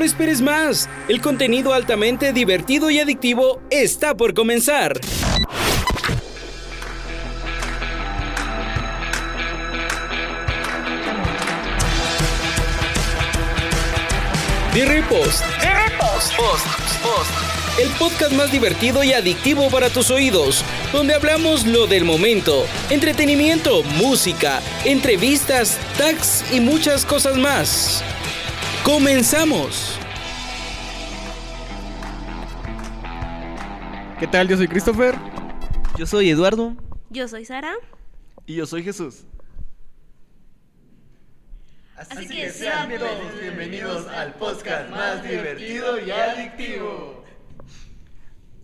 lo esperes más. El contenido altamente divertido y adictivo está por comenzar. Dirripost. Dirripost. Post. Post. El podcast más divertido y adictivo para tus oídos, donde hablamos lo del momento, entretenimiento, música, entrevistas, tags y muchas cosas más. Comenzamos. ¿Qué tal? Yo soy Christopher. Yo soy Eduardo. Yo soy Sara. Y yo soy Jesús. Así, que sean todos bienvenidos al podcast más divertido y adictivo.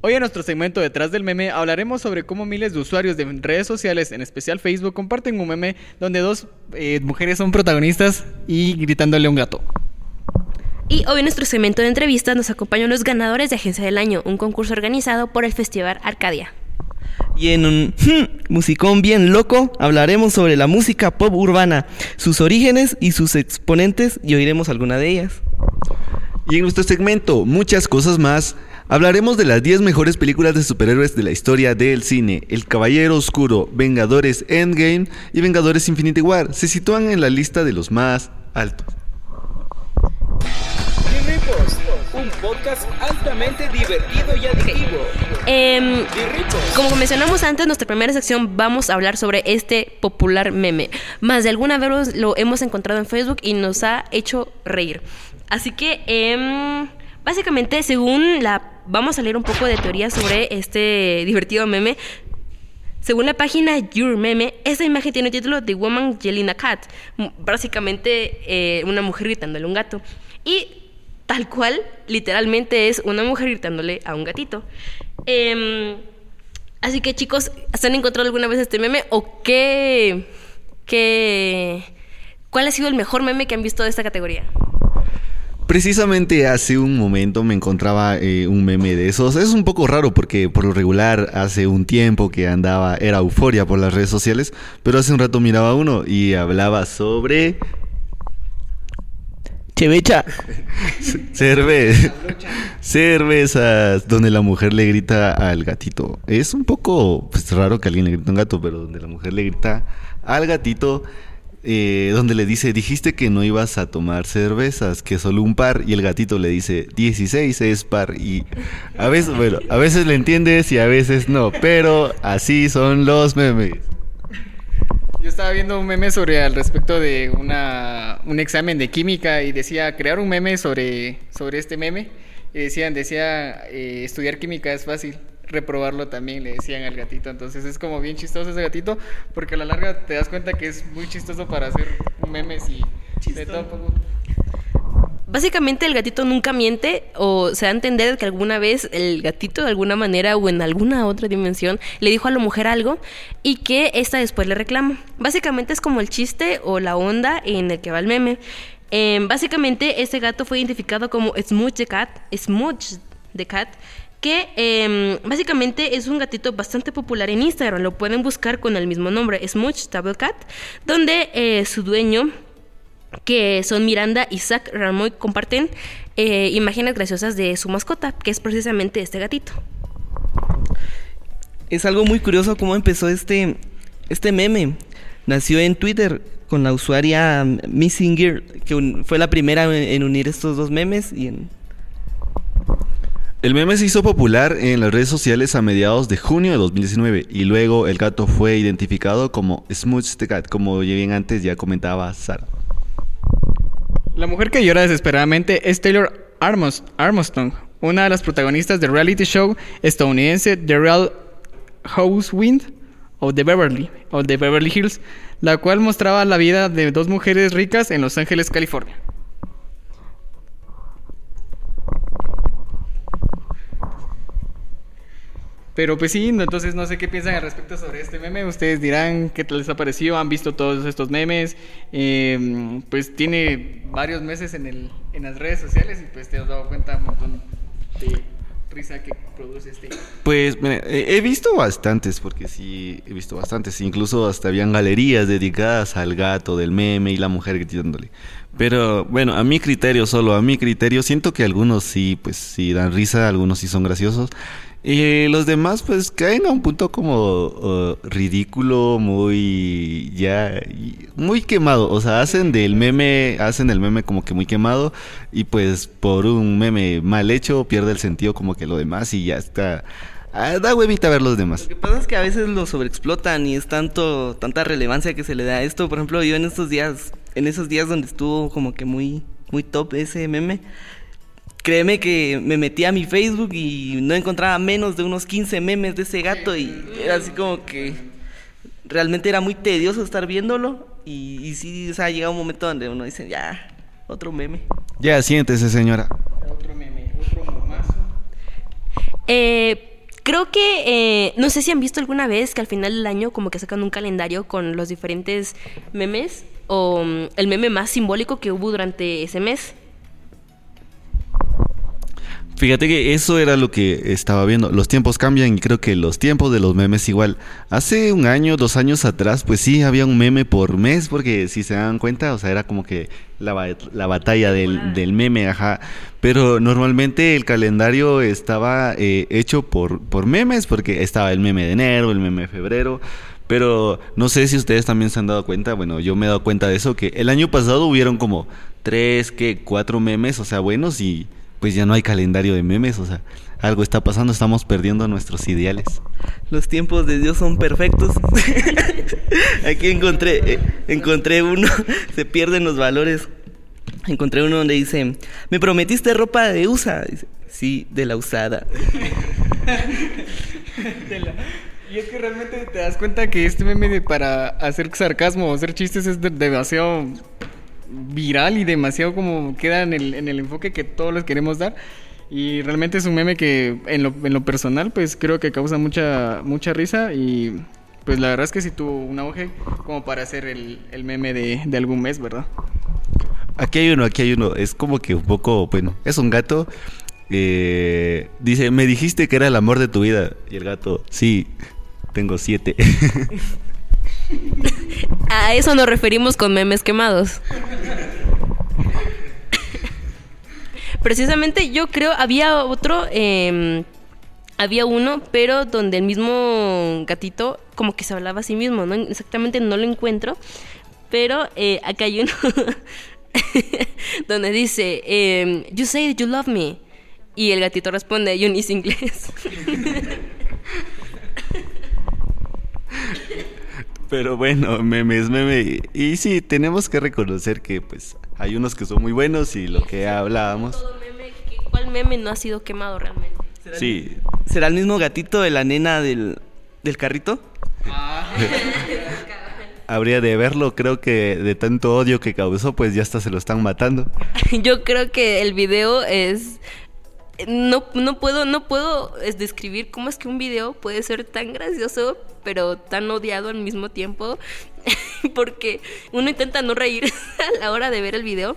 Hoy en nuestro segmento Detrás del Meme hablaremos sobre cómo miles de usuarios de redes sociales, en especial Facebook, comparten un meme donde dos eh, mujeres son protagonistas y gritándole a un gato. Y hoy en nuestro segmento de entrevistas nos acompañan los ganadores de Agencia del Año, un concurso organizado por el Festival Arcadia. Y en un hmm, musicón bien loco hablaremos sobre la música pop urbana, sus orígenes y sus exponentes y oiremos alguna de ellas. Y en nuestro segmento, muchas cosas más, hablaremos de las 10 mejores películas de superhéroes de la historia del cine. El Caballero Oscuro, Vengadores Endgame y Vengadores Infinity War se sitúan en la lista de los más altos. Dirripost, un podcast altamente divertido y adictivo. Em, como mencionamos antes, nuestra primera sección vamos a hablar sobre este popular meme. Más de alguna vez lo hemos encontrado en Facebook y nos ha hecho reír. Así que, em, básicamente, según la... Vamos a leer un poco de teoría sobre este divertido meme. Según la página Your Meme, esta imagen tiene el título The Woman Yelling a Cat. Básicamente, eh, una mujer gritándole a un gato. Y tal cual, literalmente es una mujer gritándole a un gatito. Em, así que chicos, ¿se han encontrado alguna vez este meme? ¿O qué, qué... ¿Cuál ha sido el mejor meme que han visto de esta categoría? Precisamente hace un momento me encontraba eh, un meme de esos. Es un poco raro porque por lo regular hace un tiempo que andaba, era euforia por las redes sociales, pero hace un rato miraba uno y hablaba sobre Chevecha. cerve cervezas, donde la mujer le grita al gatito. Es un poco pues, raro que alguien le grite a un gato, pero donde la mujer le grita al gatito, eh, donde le dice, dijiste que no ibas a tomar cervezas, que solo un par, y el gatito le dice, 16 es par, y a veces, bueno, a veces le entiendes y a veces no, pero así son los memes. Yo estaba viendo un meme sobre al respecto de una, un examen de química y decía crear un meme sobre, sobre este meme. Y decían, decía, eh, estudiar química es fácil, reprobarlo también, le decían al gatito. Entonces es como bien chistoso ese gatito, porque a la larga te das cuenta que es muy chistoso para hacer memes y de todo poco. Básicamente el gatito nunca miente o se da a entender que alguna vez el gatito de alguna manera o en alguna otra dimensión le dijo a la mujer algo y que esta después le reclama. Básicamente es como el chiste o la onda en el que va el meme. Em, básicamente este gato fue identificado como Smooch the Cat, Smooch the Cat, que em, básicamente es un gatito bastante popular en Instagram. Lo pueden buscar con el mismo nombre, Smooch Double Cat, donde eh, su dueño que son Miranda y Zach Ramoy comparten eh, imágenes graciosas de su mascota, que es precisamente este gatito. Es algo muy curioso cómo empezó este, este meme. Nació en Twitter con la usuaria Missing Gear, que un- fue la primera en, en unir estos dos memes y en... El meme se hizo popular en las redes sociales a mediados de junio de 2019 y luego el gato fue identificado como Smooch the Cat, como ya bien antes ya comentaba Sara. La mujer que llora desesperadamente es Taylor Armstrong, una de las protagonistas del reality show estadounidense The Real Housewind of the Beverly, The Beverly Hills, la cual mostraba la vida de dos mujeres ricas en Los Ángeles, California. Pero pues sí, entonces no sé qué piensan al respecto sobre este meme. Ustedes dirán qué tal les ha parecido, han visto todos estos memes. Eh, pues tiene varios meses en, el, en las redes sociales y pues te has dado cuenta un montón de risa que produce este. Pues mira, he visto bastantes, porque sí, he visto bastantes. Incluso hasta habían galerías dedicadas al gato del meme y la mujer gritándole. Pero bueno, a mi criterio, solo a mi criterio, siento que algunos sí, pues sí dan risa, algunos sí son graciosos. Y los demás, pues caen a un punto como ridículo, muy ya, muy quemado. O sea, hacen del meme, hacen el meme como que muy quemado. Y pues por un meme mal hecho, pierde el sentido como que lo demás y ya está. Ah, da huevita ver los demás. Lo que pasa es que a veces lo sobreexplotan y es tanto tanta relevancia que se le da a esto. Por ejemplo, yo en estos días, en esos días donde estuvo como que muy muy top ese meme, créeme que me metí a mi Facebook y no encontraba menos de unos 15 memes de ese gato y era así como que realmente era muy tedioso estar viéndolo y, y sí, o sea, llega un momento donde uno dice, ya, otro meme. Ya, siéntese, señora. Otro meme, otro momazo. Eh, creo que, eh, no sé si han visto alguna vez que al final del año como que sacan un calendario con los diferentes memes o mm, el meme más simbólico que hubo durante ese mes. Fíjate que eso era lo que estaba viendo. Los tiempos cambian y creo que los tiempos de los memes igual. Hace un año, dos años atrás, pues sí, había un meme por mes, porque si se dan cuenta, o sea, era como que la, ba- la batalla del, del meme, ajá. Pero normalmente el calendario estaba eh, hecho por, por memes, porque estaba el meme de enero, el meme de febrero. Pero no sé si ustedes también se han dado cuenta, bueno, yo me he dado cuenta de eso, que el año pasado hubieron como tres, que cuatro memes, o sea, buenos y pues ya no hay calendario de memes, o sea, algo está pasando, estamos perdiendo nuestros ideales. Los tiempos de Dios son perfectos. Aquí encontré, eh, encontré uno, se pierden los valores. Encontré uno donde dice, me prometiste ropa de USA. Dice, sí, de la usada. De la- Y es que realmente te das cuenta que este meme de para hacer sarcasmo o hacer chistes es de- demasiado viral y demasiado como queda en el, en el enfoque que todos les queremos dar. Y realmente es un meme que en lo, en lo personal pues creo que causa mucha, mucha risa y pues la verdad es que sí tuvo un auge como para hacer el, el meme de, de algún mes, ¿verdad? Aquí hay uno, aquí hay uno, es como que un poco, bueno, es un gato, eh, dice, me dijiste que era el amor de tu vida, y el gato, sí, tengo siete. A eso nos referimos con memes quemados. Precisamente yo creo había otro, eh, había uno, pero donde el mismo gatito como que se hablaba a sí mismo, ¿no? Exactamente no lo encuentro, pero eh, acá hay uno donde dice, eh, you say you love me, y el gatito responde, you need inglés. Pero bueno, memes, meme. Y sí, tenemos que reconocer que pues hay unos que son muy buenos y lo que hablábamos. Meme, ¿qué- ¿Cuál meme no ha sido quemado realmente? Sí, ¿Será el mismo gatito de la nena del, del carrito? habría de verlo, creo que de tanto odio que causó, pues ya hasta se lo están matando. Yo creo que el video es no, no puedo no puedo es, describir cómo es que un video puede ser tan gracioso pero tan odiado al mismo tiempo porque uno intenta no reír a la hora de ver el video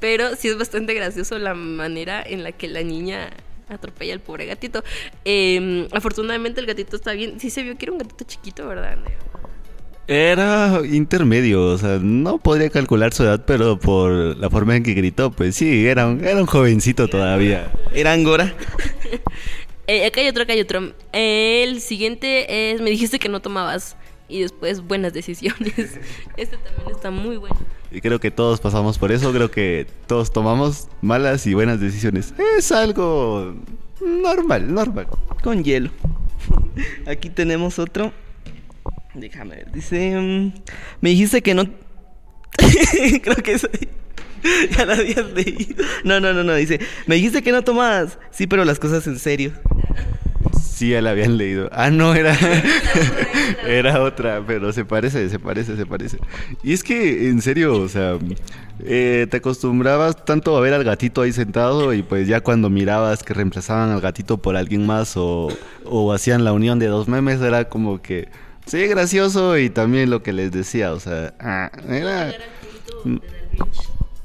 pero sí es bastante gracioso la manera en la que la niña atropella al pobre gatito. Eh, afortunadamente el gatito está bien. Sí se vio que era un gatito chiquito verdad Era intermedio, o sea, no podría calcular su edad, pero por la forma en que gritó, pues sí, era un, era un jovencito todavía. ¿Era Angora? Eh, acá hay otro, acá hay otro. El siguiente es, me dijiste que no tomabas. Y después, buenas decisiones. Este también está muy bueno. Y creo que todos pasamos por eso, creo que todos tomamos malas y buenas decisiones. Es algo normal, normal. Con hielo. Aquí tenemos otro. Déjame ver. Dice. mm, me dijiste que no. Creo que eso. ya lo habías leído. No, no, no, no. Dice. Me dijiste que no tomabas. Sí, pero las cosas en serio. Sí, ya la habían leído. Ah, no, era. era otra, pero se parece, se parece, se parece. Y es que, en serio, o sea, eh, te acostumbrabas tanto a ver al gatito ahí sentado y pues ya cuando mirabas que reemplazaban al gatito por alguien más o, o hacían la unión de dos memes, era como que. Sí, gracioso y también lo que les decía, o sea, ah, era.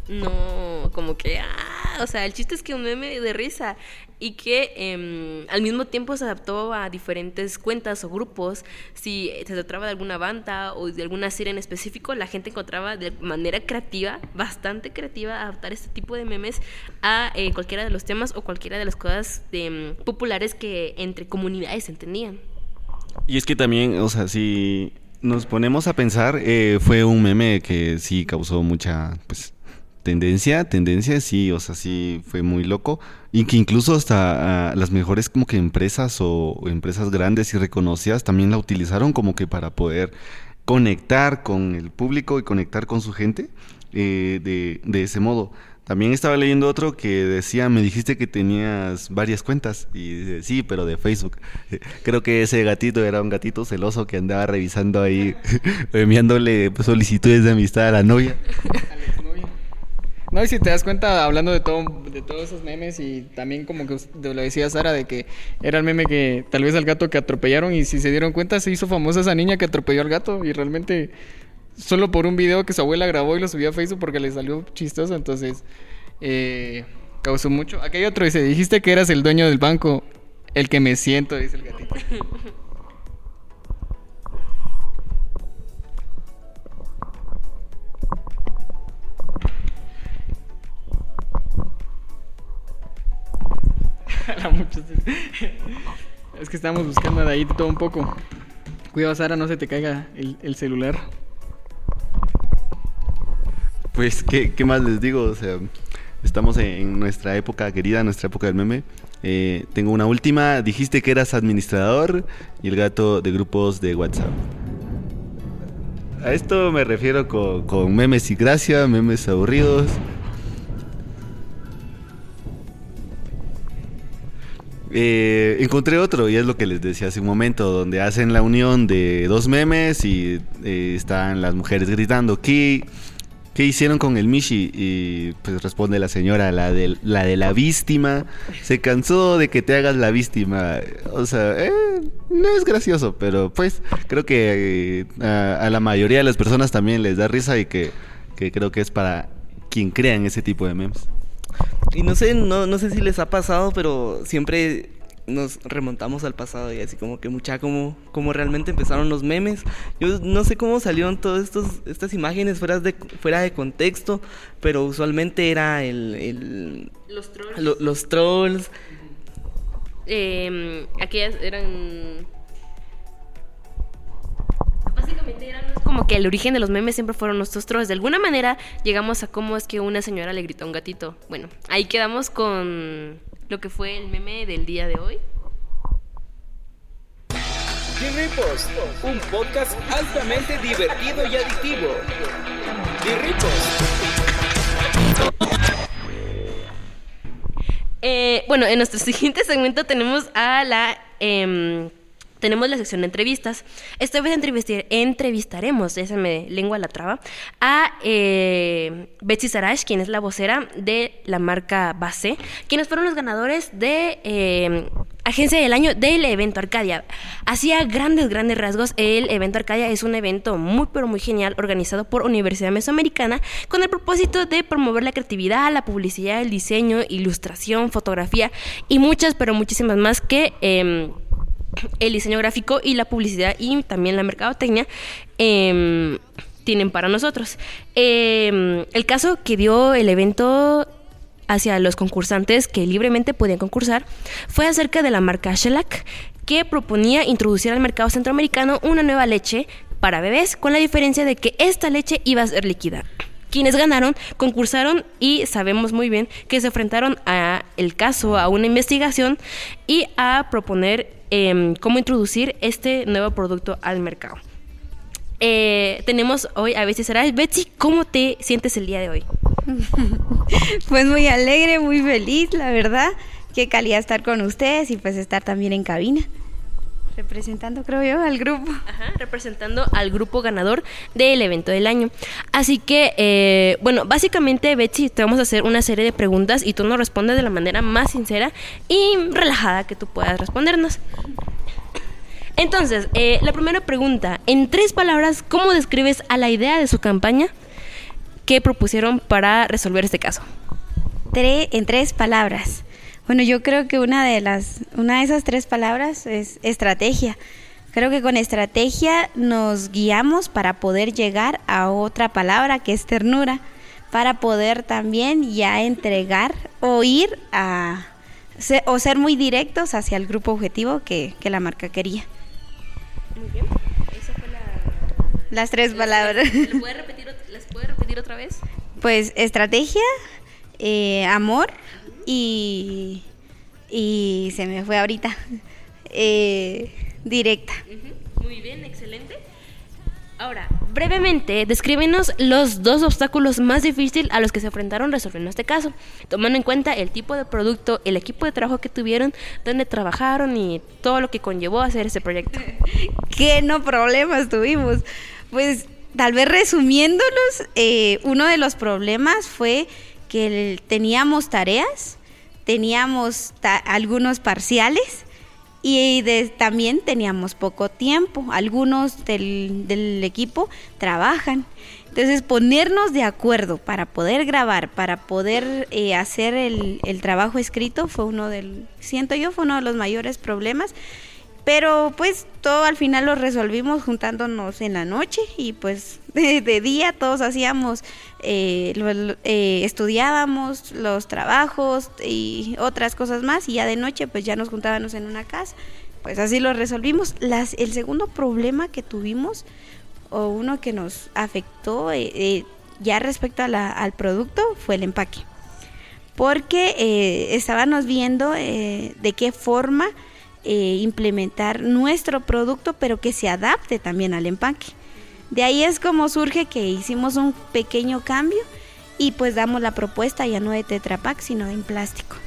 No, como que, ah, o sea, el chiste es que un meme de risa. y que em, al mismo tiempo se adaptó a diferentes cuentas o grupos. Si se trataba de alguna banda o de alguna serie en específico, la gente encontraba de manera creativa, bastante creativa, adaptar este tipo de memes a eh, cualquiera de los temas o cualquiera de las cosas em, populares que entre comunidades entendían. Y es que también, o sea, si nos ponemos a pensar, eh, fue un meme que sí causó mucha, pues, tendencia, tendencia, sí, o sea, sí fue muy loco. Y que incluso hasta ah, las mejores como que empresas o, empresas grandes y reconocidas también la utilizaron como que para poder conectar con el público y conectar con su gente eh, de, de ese modo. También estaba leyendo otro que decía, me dijiste que tenías varias cuentas. Y dice, sí, pero de Facebook. Creo que ese gatito era un gatito celoso que andaba revisando ahí, enviándole solicitudes de amistad a la novia. No, y si te das cuenta, hablando de todo, de todos esos memes y también como que lo decía Sara, de que era el meme que tal vez al gato que atropellaron y si se dieron cuenta se hizo famosa esa niña que atropelló al gato y realmente solo por un video que su abuela grabó y lo subió a Facebook porque le salió chistoso, entonces eh, causó mucho. Aquí hay otro, dice, dijiste que eras el dueño del banco, el que me siento, dice el gatito. es que estamos buscando de ahí todo un poco. Cuidado, Sara, no se te caiga el celular. Pues, ¿qué, ¿qué, más les digo? O sea, estamos en nuestra época querida, nuestra época del meme. Eh, tengo una última. Dijiste que eras administrador y el gato de grupos de WhatsApp. A esto me refiero con, memes y gracia, memes aburridos. Eh, encontré otro y es lo que les decía hace un momento, donde hacen la unión de dos memes y eh, están las mujeres gritando, ¿qué, ¿Qué hicieron con el Mishi? Y pues responde la señora, la de la, de la víctima. Se cansó de que te hagas la víctima. O sea, eh, no es gracioso, pero pues creo que eh, a, la mayoría de las personas también les da risa y que, que creo que es para quien crea en ese tipo de memes. Y no sé, no, no sé si les ha pasado, pero siempre nos remontamos al pasado y así como que mucha como, como realmente empezaron los memes. Yo no sé cómo salieron todas estas imágenes fuera de, fuera de contexto, pero usualmente era el... los trolls. los trolls. Eh, aquellas eran... Básicamente eran como que el origen de los memes siempre fueron nuestros trolls. De alguna manera llegamos a cómo es que una señora le gritó a un gatito. Bueno, ahí quedamos con lo que fue el meme del día de hoy. Dirripost, un podcast altamente divertido y adictivo. Dirripost. Eh, bueno, en nuestro siguiente segmento tenemos a la eh, tenemos la sección de entrevistas. Esta vez entrevistaremos, esa me lengua la traba, a eh, Betsy Sarash, quien es la vocera de la marca Base, quienes fueron los ganadores de eh, Agencia del Año del evento Arcadia. Hacía grandes, grandes rasgos. El evento Arcadia es un evento muy, pero muy genial organizado por Universidad Mesoamericana con el propósito de promover la creatividad, la publicidad, el diseño, ilustración, fotografía y muchas, pero muchísimas más que... Em, el diseño gráfico y la publicidad y también la mercadotecnia em, tienen para nosotros. Em, el caso que dio el evento hacia los concursantes que libremente podían concursar fue acerca de la marca Shellac que proponía introducir al mercado centroamericano una nueva leche para bebés con la diferencia de que esta leche iba a ser líquida. Quienes ganaron concursaron y sabemos muy bien que se enfrentaron a el caso, a una investigación y a proponer Em, cómo introducir este nuevo producto al mercado. Eh, tenemos hoy a veces será Betsy, ¿cómo te sientes el día de hoy? pues muy alegre, muy feliz, la verdad. Qué calidad estar con ustedes y pues estar también en cabina. Representando, creo yo, al grupo. Ajá, representando al grupo ganador del evento del año. Así que, eh, bueno, básicamente, Betsy, te vamos a hacer una serie de preguntas y tú nos respondes de la manera más sincera y relajada que tú puedas respondernos. Entonces, eh, la primera pregunta, en tres palabras, ¿cómo describes a la idea de su campaña que propusieron para resolver este caso? en tres palabras. Bueno, yo creo que una de las, una de esas tres palabras es estrategia. Creo que con estrategia nos guiamos para poder llegar a otra palabra que es ternura, para poder también ya entregar o ir a o ser muy directos hacia el grupo objetivo que, que la marca quería. Muy bien. Esa fue la... Las tres palabras. ¿Las puede repetir, ¿las puede repetir otra vez? Pues estrategia, eh, amor y, y se me fue ahorita. Eh, directa. Muy bien, excelente. Ahora, brevemente, descríbenos los dos obstáculos más difíciles a los que se enfrentaron resolviendo este caso, tomando en cuenta el tipo de producto, el equipo de trabajo que tuvieron, dónde trabajaron y todo lo que conllevó a hacer ese proyecto. ¿Qué no problemas tuvimos? Pues tal vez resumiéndolos, eh, uno de los problemas fue que teníamos tareas, teníamos algunos parciales y también teníamos poco tiempo. Algunos del, equipo trabajan. Entonces ponernos de acuerdo para poder grabar, para poder eh, hacer el, el, trabajo escrito fue uno del, siento yo, fue uno de los mayores problemas. Pero pues todo al final lo resolvimos juntándonos en la noche y pues de, día todos hacíamos, eh, eh, estudiábamos los trabajos y otras cosas más y ya de noche pues ya nos juntábamos en una casa. Pues así lo resolvimos. Las, el segundo problema que tuvimos o uno que nos afectó eh, ya respecto al producto fue el empaque. Porque estábamos viendo de qué forma eh, implementar nuestro producto, pero que se adapte también al empaque. De ahí es como surge que hicimos un pequeño cambio y pues damos la propuesta ya no de Tetra Pak, sino en plástico.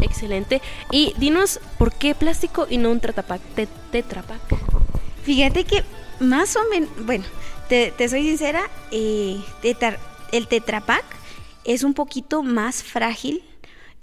Excelente. Y dinos, ¿por qué plástico y no un Tetra Pak? Fíjate que más o menos, bueno, te, soy sincera, eh, el Tetra Pak es un poquito más frágil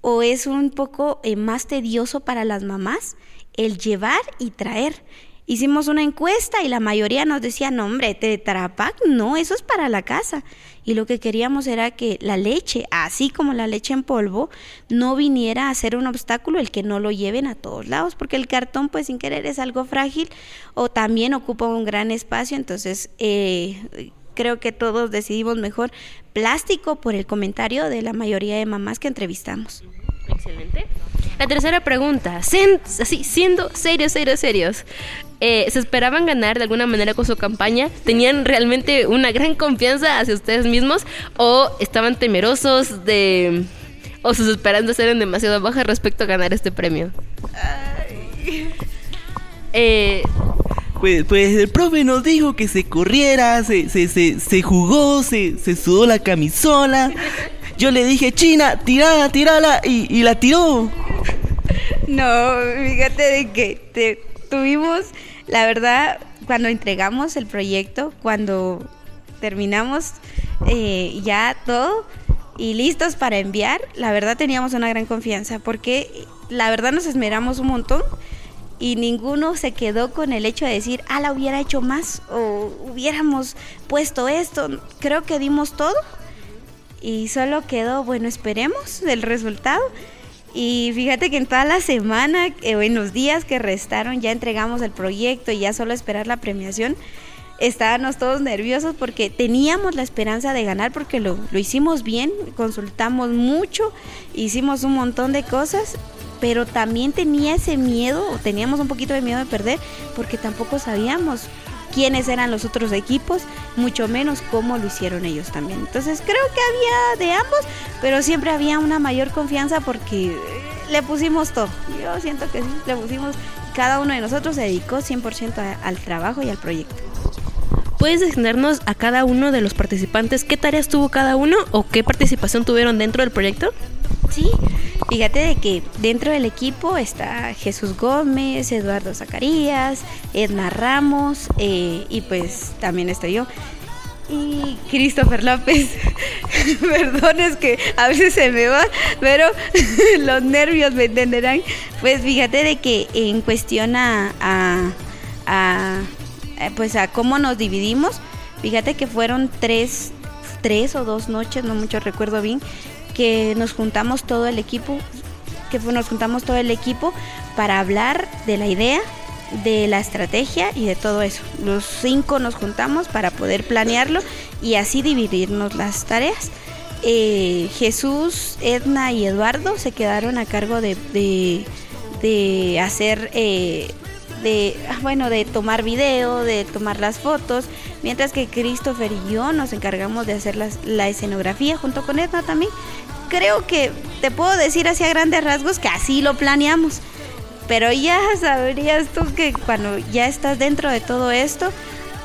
o es un poco eh, más tedioso para las mamás el llevar y traer. Hicimos una encuesta y la mayoría nos decía, no hombre, Tetrapac, no, eso es para la casa. Y lo que queríamos era que la leche, así como la leche en polvo, no viniera a ser un obstáculo el que no lo lleven a todos lados, porque el cartón pues sin querer es algo frágil o también ocupa un gran espacio, entonces eh, creo que todos decidimos mejor plástico por el comentario de la mayoría de mamás que entrevistamos. Excelente. La tercera pregunta, así, siendo serios, serios, serios, eh, ¿se esperaban ganar de alguna manera con su campaña? ¿Tenían realmente una gran confianza hacia ustedes mismos o estaban temerosos de... o sus esperanzas eran demasiado bajas respecto a ganar este premio? Eh, pues, pues, el profe nos dijo que se corriera, se, se, se, jugó, se, se sudó la camisola. Yo le dije, China, tirala, tirala, y, y la tiró. No, fíjate de que tuvimos, la verdad, cuando entregamos el proyecto, cuando terminamos eh, ya todo y listos para enviar, la verdad teníamos una gran confianza porque la verdad nos esmeramos un montón y ninguno se quedó con el hecho de decir, ah, la hubiera hecho más o hubiéramos puesto esto. Creo que dimos todo y solo quedó, bueno, esperemos el resultado. Y fíjate que en toda la semana eh, o en los días que restaron ya entregamos el proyecto y ya solo esperar la premiación. Estábamos todos nerviosos porque teníamos la esperanza de ganar porque lo, lo hicimos bien, consultamos mucho, hicimos un montón de cosas pero también tenía ese miedo, o teníamos un poquito de miedo de perder, porque tampoco sabíamos quiénes eran los otros equipos, mucho menos cómo lo hicieron ellos también. Entonces creo que había de ambos, pero siempre había una mayor confianza porque le pusimos todo. Yo siento que sí, le pusimos, cada uno de nosotros se dedicó 100% al trabajo y al proyecto. ¿Puedes asignarnos a cada uno de los participantes qué tareas tuvo cada uno o qué participación tuvieron dentro del proyecto? Sí, fíjate de que dentro del equipo está Jesús Gómez, Eduardo Zacarías, Edna Ramos eh, y pues también estoy yo. Y Christopher López. Perdón, es que a veces se me va, pero los nervios me entenderán. Pues fíjate de que en cuestión a, a, pues a cómo nos dividimos, fíjate que fueron tres, tres o dos noches, no mucho recuerdo bien, que nos juntamos todo el equipo que fue, nos juntamos todo el equipo para hablar de la idea, de la estrategia y de todo eso. Los cinco nos juntamos para poder planearlo y así dividirnos las tareas. Eh, Jesús, Edna y Eduardo se quedaron a cargo de, de, de hacer, eh, de, ah, bueno, de tomar video, de tomar las fotos, mientras que Christopher y yo nos encargamos de hacer las- la escenografía junto con Edna también. Creo que te puedo decir así a grandes rasgos que así lo planeamos. Pero ya sabrías tú que cuando ya estás dentro de todo esto,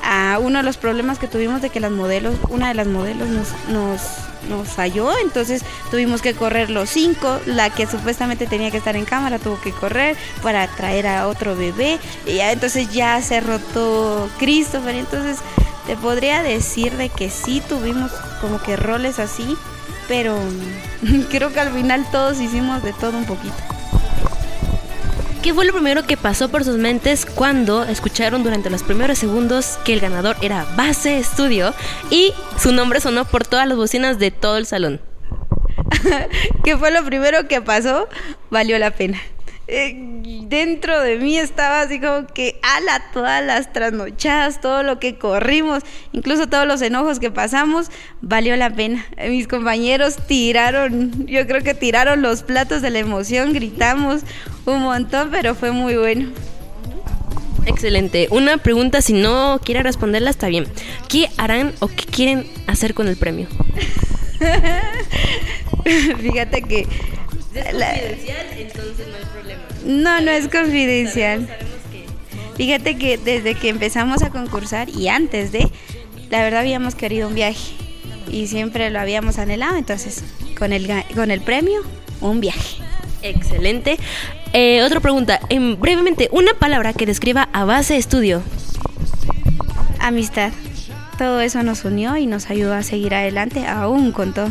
a uno de los problemas que tuvimos de que las modelos, una de las modelos nos, nos, nos falló, entonces tuvimos que correr los cinco, la que supuestamente tenía que estar en cámara tuvo que correr para traer a otro bebé, y ya, entonces ya se rotó Christopher, entonces te podría decir de que sí tuvimos como que roles así, pero creo que al final todos hicimos de todo un poquito. ¿Qué fue lo primero que pasó por sus mentes cuando escucharon durante los primeros segundos que el ganador era Base Studio y su nombre sonó por todas las bocinas de todo el salón? ¿Qué fue lo primero que pasó? Valió la pena. Eh, dentro de mí estaba así como que ala todas las trasnochadas, todo lo que corrimos, incluso todos los enojos que pasamos, valió la pena. Mis compañeros tiraron, yo creo que tiraron los platos de la emoción, gritamos un montón, pero fue muy bueno. Excelente. Una pregunta, si no quiere responderla, está bien. ¿Qué harán o qué quieren hacer con el premio? Fíjate que... la- entonces no hay. No, no es confidencial. Fíjate que desde que empezamos a concursar y antes de, la verdad habíamos querido un viaje y siempre lo habíamos anhelado, entonces con el, con el premio, un viaje. Excelente. Eh, otra pregunta. En, brevemente, una palabra que describa a Base Estudio. Amistad. Todo eso nos unió y nos ayudó a seguir adelante, aún con todo.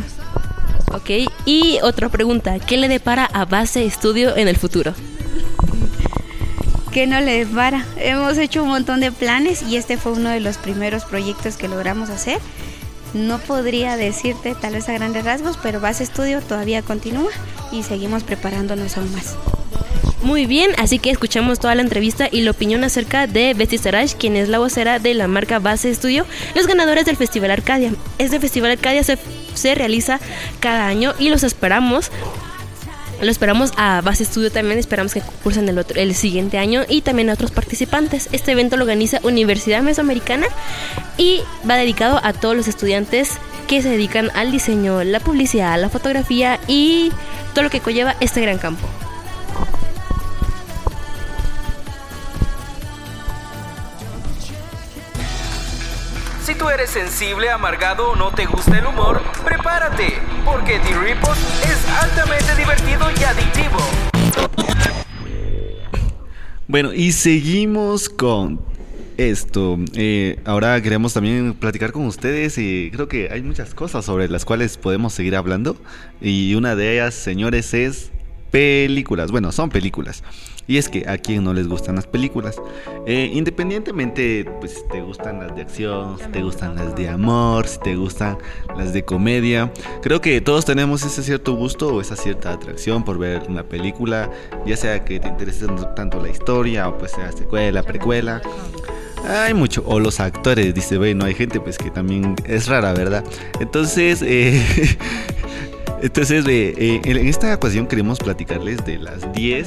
Ok. Y otra pregunta. ¿Qué le depara a Base Estudio en el futuro? Que no le para. Hemos hecho un montón de planes y este fue uno de los primeros proyectos que logramos hacer. No podría decirte tal vez a grandes rasgos, pero Base Estudio todavía continúa y seguimos preparándonos aún más. Muy bien, así que escuchamos toda la entrevista y la opinión acerca de Betty Saraj, quien es la vocera de la marca Base Estudio, los ganadores del Festival Arcadia. Este Festival Arcadia se, se realiza cada año y los esperamos. Lo esperamos a Base Estudio también, esperamos que concursen el, otro, el siguiente año y también a otros participantes. Este evento lo organiza Universidad Mesoamericana y va dedicado a todos los estudiantes que se dedican al diseño, la publicidad, la fotografía y todo lo que conlleva este gran campo. Si tú eres sensible, amargado o no te gusta el humor, prepárate, porque The Ripost es altamente divertido y adictivo. Bueno, y seguimos con esto. Eh, ahora queremos también platicar con ustedes y creo que hay muchas cosas sobre las cuales podemos seguir hablando. Y una de ellas, señores, es películas. Bueno, son películas. Y es que a quien no les gustan las películas. Eh, independientemente, pues te gustan las de acción, te gustan las de amor, te gustan las de comedia. Creo que todos tenemos ese cierto gusto o esa cierta atracción por ver una película, ya sea que te interese tanto la historia o pues sea secuela, precuela. Hay mucho, o los actores, dice, bueno, hay gente pues que también es rara, ¿verdad? Entonces, eh, entonces eh, en esta ocasión queremos platicarles de las 10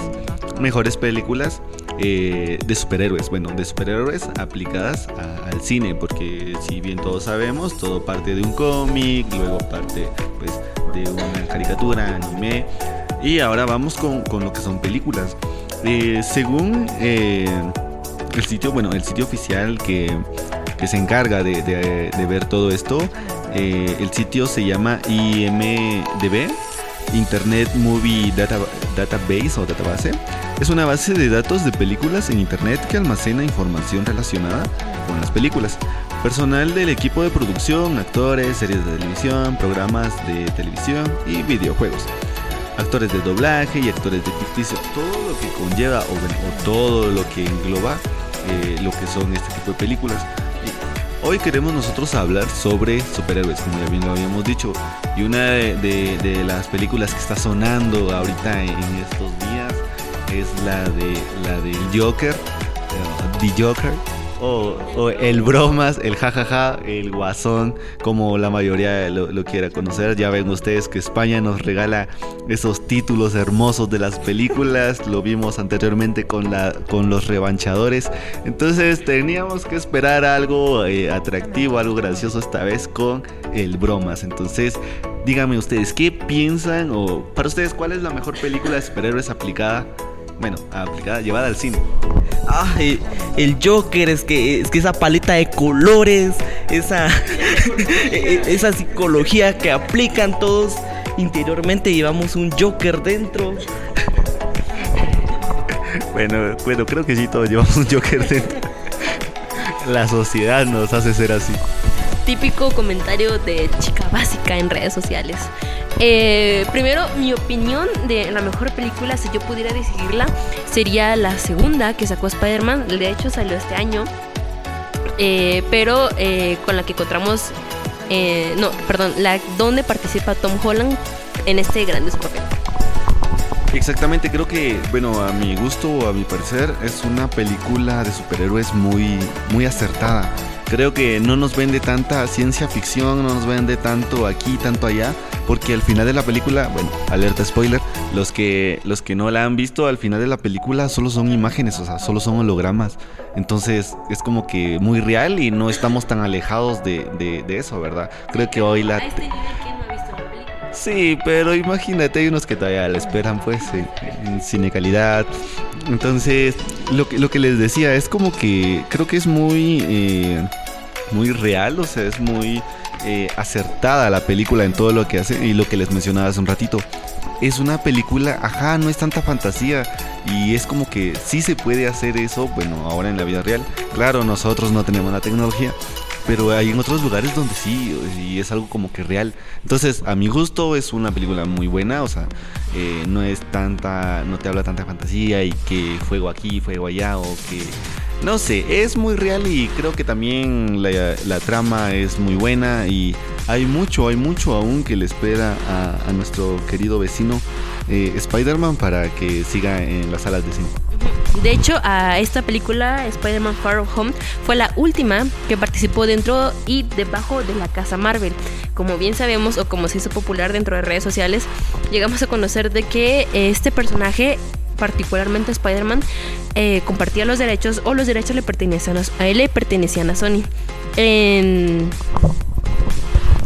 mejores películas eh, de superhéroes, bueno, de superhéroes aplicadas a- al cine, porque si bien todos sabemos, todo parte de un cómic, luego parte pues de una caricatura, anime, y ahora vamos con, con lo que son películas. Eh, según eh, el sitio, bueno, el sitio oficial que, que se encarga de- de ver todo esto, eh, el sitio se llama IMDB, Internet Movie Data- Database o Database. Es una base de datos de películas en Internet que almacena información relacionada con las películas. Personal del equipo de producción, actores, series de televisión, programas de televisión y videojuegos actores de doblaje y actores de ficticio, todo lo que conlleva o, o todo lo que engloba eh, lo que son este tipo de películas. Hoy queremos nosotros hablar sobre superhéroes, como ya bien lo habíamos dicho. Y una de, las películas que está sonando ahorita en, en estos días es la de la del Joker, eh, The Joker. O, el bromas, el jajaja, el guasón, como la mayoría lo, lo quiera conocer. Ya ven ustedes que España nos regala esos títulos hermosos de las películas. Lo vimos anteriormente con, la, con los revanchadores. Entonces teníamos que esperar algo eh, atractivo, algo gracioso esta vez con el bromas. Entonces, díganme ustedes, ¿qué piensan? O para ustedes, ¿cuál es la mejor película de superhéroes aplicada? Bueno, aplicada, llevada al cine. Ah, el Joker, es que, es que esa paleta de colores, esa, esa psicología que aplican todos interiormente, llevamos un Joker dentro. Bueno, bueno, creo que sí, todos llevamos un Joker dentro. La sociedad nos hace ser así. Típico comentario de chica básica en redes sociales. Eh, primero, mi opinión de la mejor película, si yo pudiera decidirla, sería la segunda que sacó Spider-Man. De hecho, salió este año. Eh, pero eh, con la que encontramos. eh, no, perdón, la donde participa Tom Holland en este gran papel. Exactamente, creo que, bueno, a mi gusto o a mi parecer, es una película de superhéroes muy, muy acertada. Creo que no nos vende tanta ciencia ficción, no nos vende tanto aquí, tanto allá, porque al final de la película, bueno, alerta spoiler, los que, los que no la han visto, al final de la película solo son imágenes, o sea, solo son hologramas. Entonces es como que muy real y no estamos tan alejados de, de- de eso, ¿verdad? Creo que hoy la... este. Sí, pero imagínate, hay unos que todavía la esperan pues en, en cine calidad. Entonces, lo que, lo que les decía es como que creo que es muy, eh, muy real, o sea, es muy eh, acertada la película en todo lo que hace y lo que les mencionaba hace un ratito. Es una película, ajá, no es tanta fantasía y es como que sí se puede hacer eso, bueno, ahora en la vida real. Claro, nosotros no tenemos la tecnología, pero hay en otros lugares donde sí, y es algo como que real. Entonces, a mi gusto es una película muy buena, o sea, eh, no es tanta, no te habla tanta fantasía y que fuego aquí, fuego allá, o que, no sé, es muy real y creo que también la, trama es muy buena y hay mucho, hay mucho aún que le espera a, nuestro querido vecino eh, Spider-Man para que siga en las salas de cine. De hecho, a esta película, Spider-Man Far Home, fue la última que participó dentro y debajo de la casa Marvel. Como bien sabemos, o como se hizo popular dentro de redes sociales, llegamos a conocer de que este personaje, particularmente Spider-Man, eh, compartía los derechos o los derechos le pertenecían a, él le pertenecían a Sony.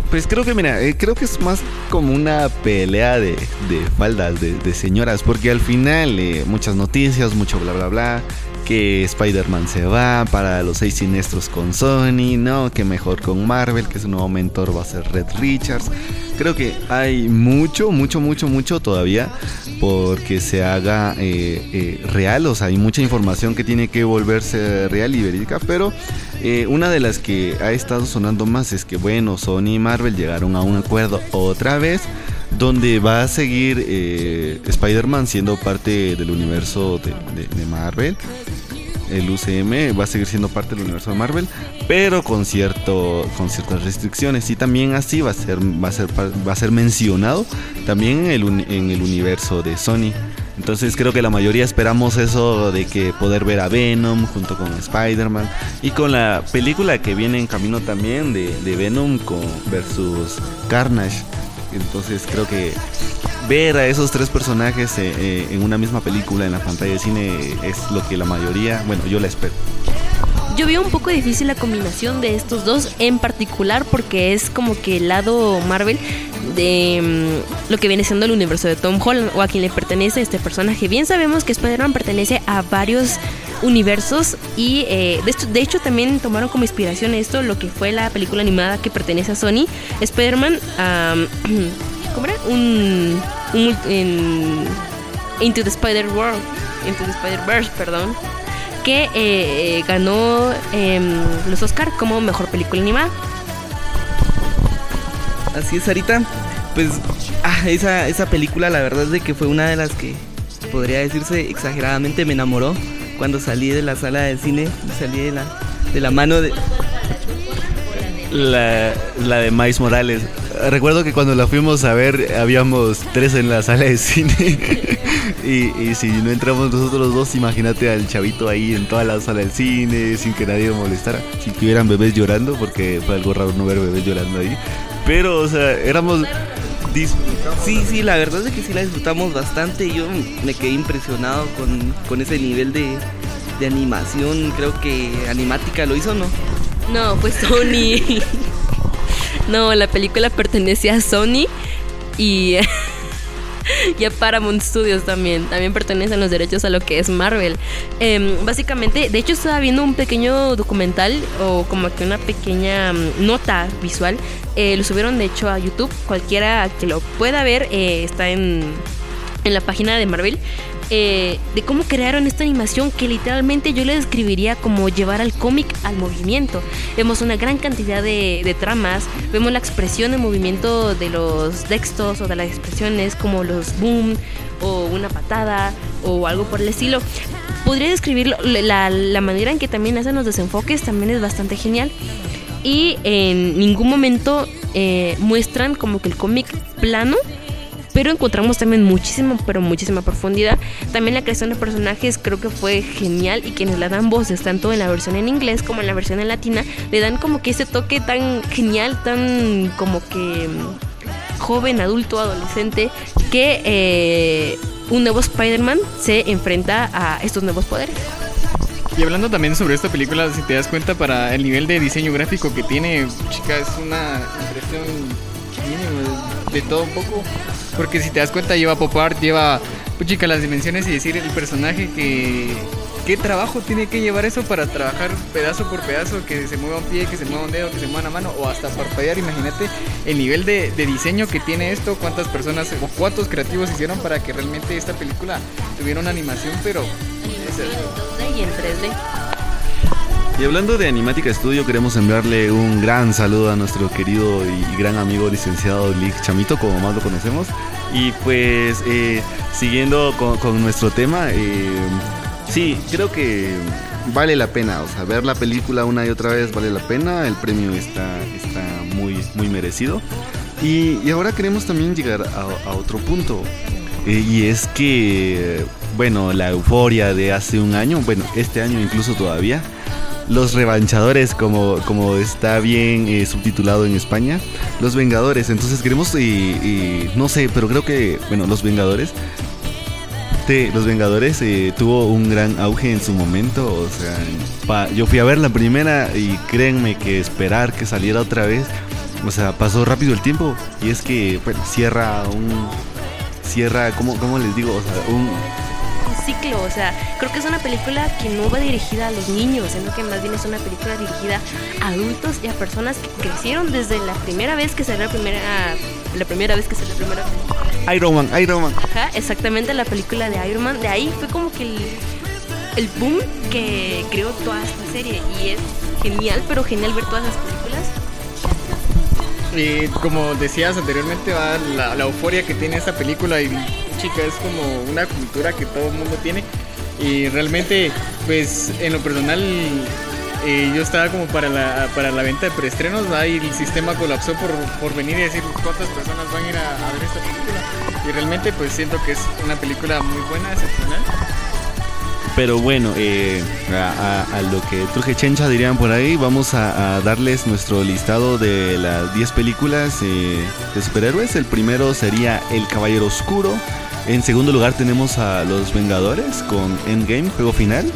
Pues creo que, mira, eh, creo que es más como una pelea de, de faldas de, de señoras, porque al final eh, muchas noticias, mucho bla bla bla, que Spider-Man se va para los seis siniestros con Sony, no, que mejor con Marvel, que su nuevo mentor va a ser Red Richards. Creo que hay mucho, mucho, mucho, mucho todavía porque se haga eh, eh, real, o sea, hay mucha información que tiene que volverse real y verídica, pero eh, una de las que ha estado sonando más es que, bueno, Sony y Marvel llegaron a un acuerdo otra vez donde va a seguir eh, Spider-Man siendo parte del universo de, Marvel. El UCM va a seguir siendo parte del universo de Marvel, pero con cierto con ciertas restricciones y también así va a ser va a ser va a ser mencionado también en el, en el universo de Sony. Entonces creo que la mayoría esperamos eso de que poder ver a Venom junto con Spider-Man y con la película que viene en camino también de, de Venom con versus Carnage. Entonces creo que ver a esos tres personajes eh, eh, en una misma película en la pantalla de cine es lo que la mayoría, bueno, yo la espero. Yo veo un poco difícil la combinación de estos dos en particular porque es como que el lado Marvel de mm, lo que viene siendo el universo de Tom Holland o a quien le pertenece este personaje. Bien sabemos que Spider-Man pertenece a varios universos y eh, de, hecho, de hecho también tomaron como inspiración esto lo que fue la película animada que pertenece a Sony, Spider-Man, am, ¿cómo era? Un, Into the Spider-World, Into the Spider-Verse, perdón que eh, ganó em, los Oscar como mejor película animada. Así es, Sarita. Pues ah, esa, esa película la verdad es de que fue una de las que podría decirse exageradamente me enamoró cuando salí de la sala de cine, salí de la, de la mano de... La, la de Mais Morales. Recuerdo que cuando la fuimos a ver habíamos tres en la sala de cine. y, si no entramos nosotros dos, imagínate al chavito ahí en toda la sala del cine, sin que nadie lo molestara. Sin que hubieran bebés llorando, porque fue algo raro no ver bebés llorando ahí. Pero, o sea, éramos... Sí, sí, la verdad es que sí la disfrutamos bastante. Yo me quedé impresionado con, con ese nivel de, de animación. Creo que Animática lo hizo, ¿no? No, fue Sony. no, la película pertenece a Sony y, y a Paramount Studios también. También pertenecen los derechos a lo que es Marvel. Em, básicamente, de hecho estaba viendo un pequeño documental o como que una pequeña mm, nota visual. Eh, lo subieron de hecho a YouTube. Cualquiera que lo pueda ver eh, está en, en la página de Marvel. Eh, de cómo crearon esta animación que literalmente yo le describiría como llevar al cómic al movimiento. Vemos una gran cantidad de, de tramas, vemos la expresión en movimiento de los textos o de las expresiones como los boom o una patada o algo por el estilo. Podría describirlo, la, la manera en que también hacen los desenfoques también es bastante genial y en ningún momento eh, muestran como que el cómic plano pero encontramos también muchísima, pero muchísima profundidad. También la creación de personajes creo que fue genial y quienes la dan voces, tanto en la versión en inglés como en la versión en latina, le dan como que ese toque tan genial, tan como que mm, joven, adulto, adolescente, que eh, un nuevo Spider-Man se enfrenta a estos nuevos poderes. Y hablando también sobre esta película, si te das cuenta para el nivel de diseño gráfico que tiene, chica, es una impresión de todo un poco. Porque si te das cuenta lleva pop art, lleva, pues, chica, las dimensiones y decir el personaje que... ¿Qué trabajo tiene que llevar eso para trabajar pedazo por pedazo? Que se mueva un pie, que se mueva un dedo, que se mueva una mano o hasta parpadear. Imagínate el nivel de, de diseño que tiene esto, cuántas personas o cuántos creativos hicieron para que realmente esta película tuviera una animación, pero... Y en 3D. Y hablando de Animática Studio, queremos enviarle un gran saludo a nuestro querido y gran amigo licenciado Lick Chamito, como más lo conocemos. Y pues, eh, siguiendo con, con nuestro tema, eh, sí, creo que vale la pena, o sea, ver la película una y otra vez vale la pena, el premio está, está muy, muy merecido. Y, y ahora queremos también llegar a, a otro punto. Eh, y es que, bueno, la euforia de hace un año, bueno, este año incluso todavía, los revanchadores, como, como está bien eh, subtitulado en España, los Vengadores. Entonces queremos, y, no sé, pero creo que, bueno, los Vengadores, te- los Vengadores eh, tuvo un gran auge en su momento. O sea, yo fui a ver la primera y créanme que esperar que saliera otra vez, o sea, pasó rápido el tiempo. Y es que, bueno, cierra un, cierra, ¿cómo, cómo les digo? O sea, un ciclo, o sea, creo que es una película que no va dirigida a los niños, sino que más bien es una película dirigida a adultos y a personas que crecieron desde la primera vez que salió la primera, la primera vez que salió la primera película. Iron Man, Iron Man. Ajá, exactamente la película de Iron Man, de ahí fue como que el, el boom que creó toda esta serie y es genial, pero genial ver todas las películas. Y como decías anteriormente, va la, la euforia que tiene esta película y chica, es como una cultura que todo el mundo tiene. Y realmente, pues en lo personal, eh, yo estaba como para la, para la venta de preestrenos, ahí el sistema colapsó por, por venir y decir cuántas personas van a ir a, ver esta película. Y realmente, pues siento que es una película muy buena, excepcional. Pero bueno, eh, a, lo que Truje Chencha dirían por ahí, vamos a, a darles nuestro listado de las 10 películas eh, de superhéroes. El primero sería El Caballero Oscuro. En segundo lugar tenemos a Los Vengadores con Endgame, juego final.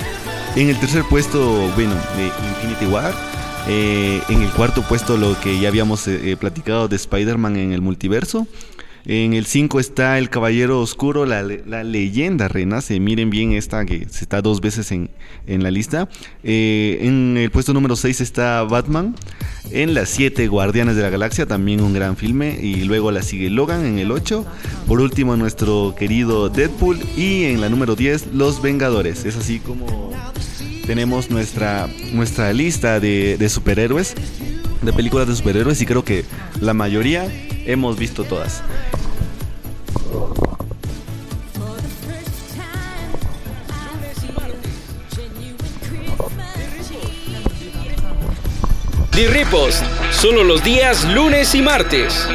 En el tercer puesto, bueno, de Infinity War. Eh, en el cuarto puesto lo que ya habíamos eh, eh, platicado de Spider-Man en el multiverso. En el 5 está El Caballero Oscuro, la, la leyenda renace. Miren bien esta que está dos veces en, en la lista. Eh, en el puesto número 6 está Batman. En la 7 Guardianes de la Galaxia, también un gran filme. Y luego la sigue Logan en el 8. Por último nuestro querido Deadpool. Y en la número 10 Los Vengadores. Es así como tenemos nuestra, nuestra lista de, de superhéroes. De películas de superhéroes y creo que la mayoría hemos visto todas. The Repost, solo los días lunes y martes.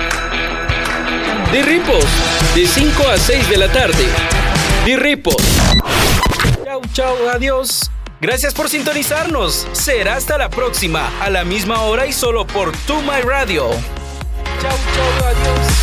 The Repost, de 5 a 6 de la tarde. The Repost. Chau, chau, adiós. Gracias por sintonizarnos. Será hasta la próxima, a la misma hora y solo por Tu My Radio. Chau, chau, adiós.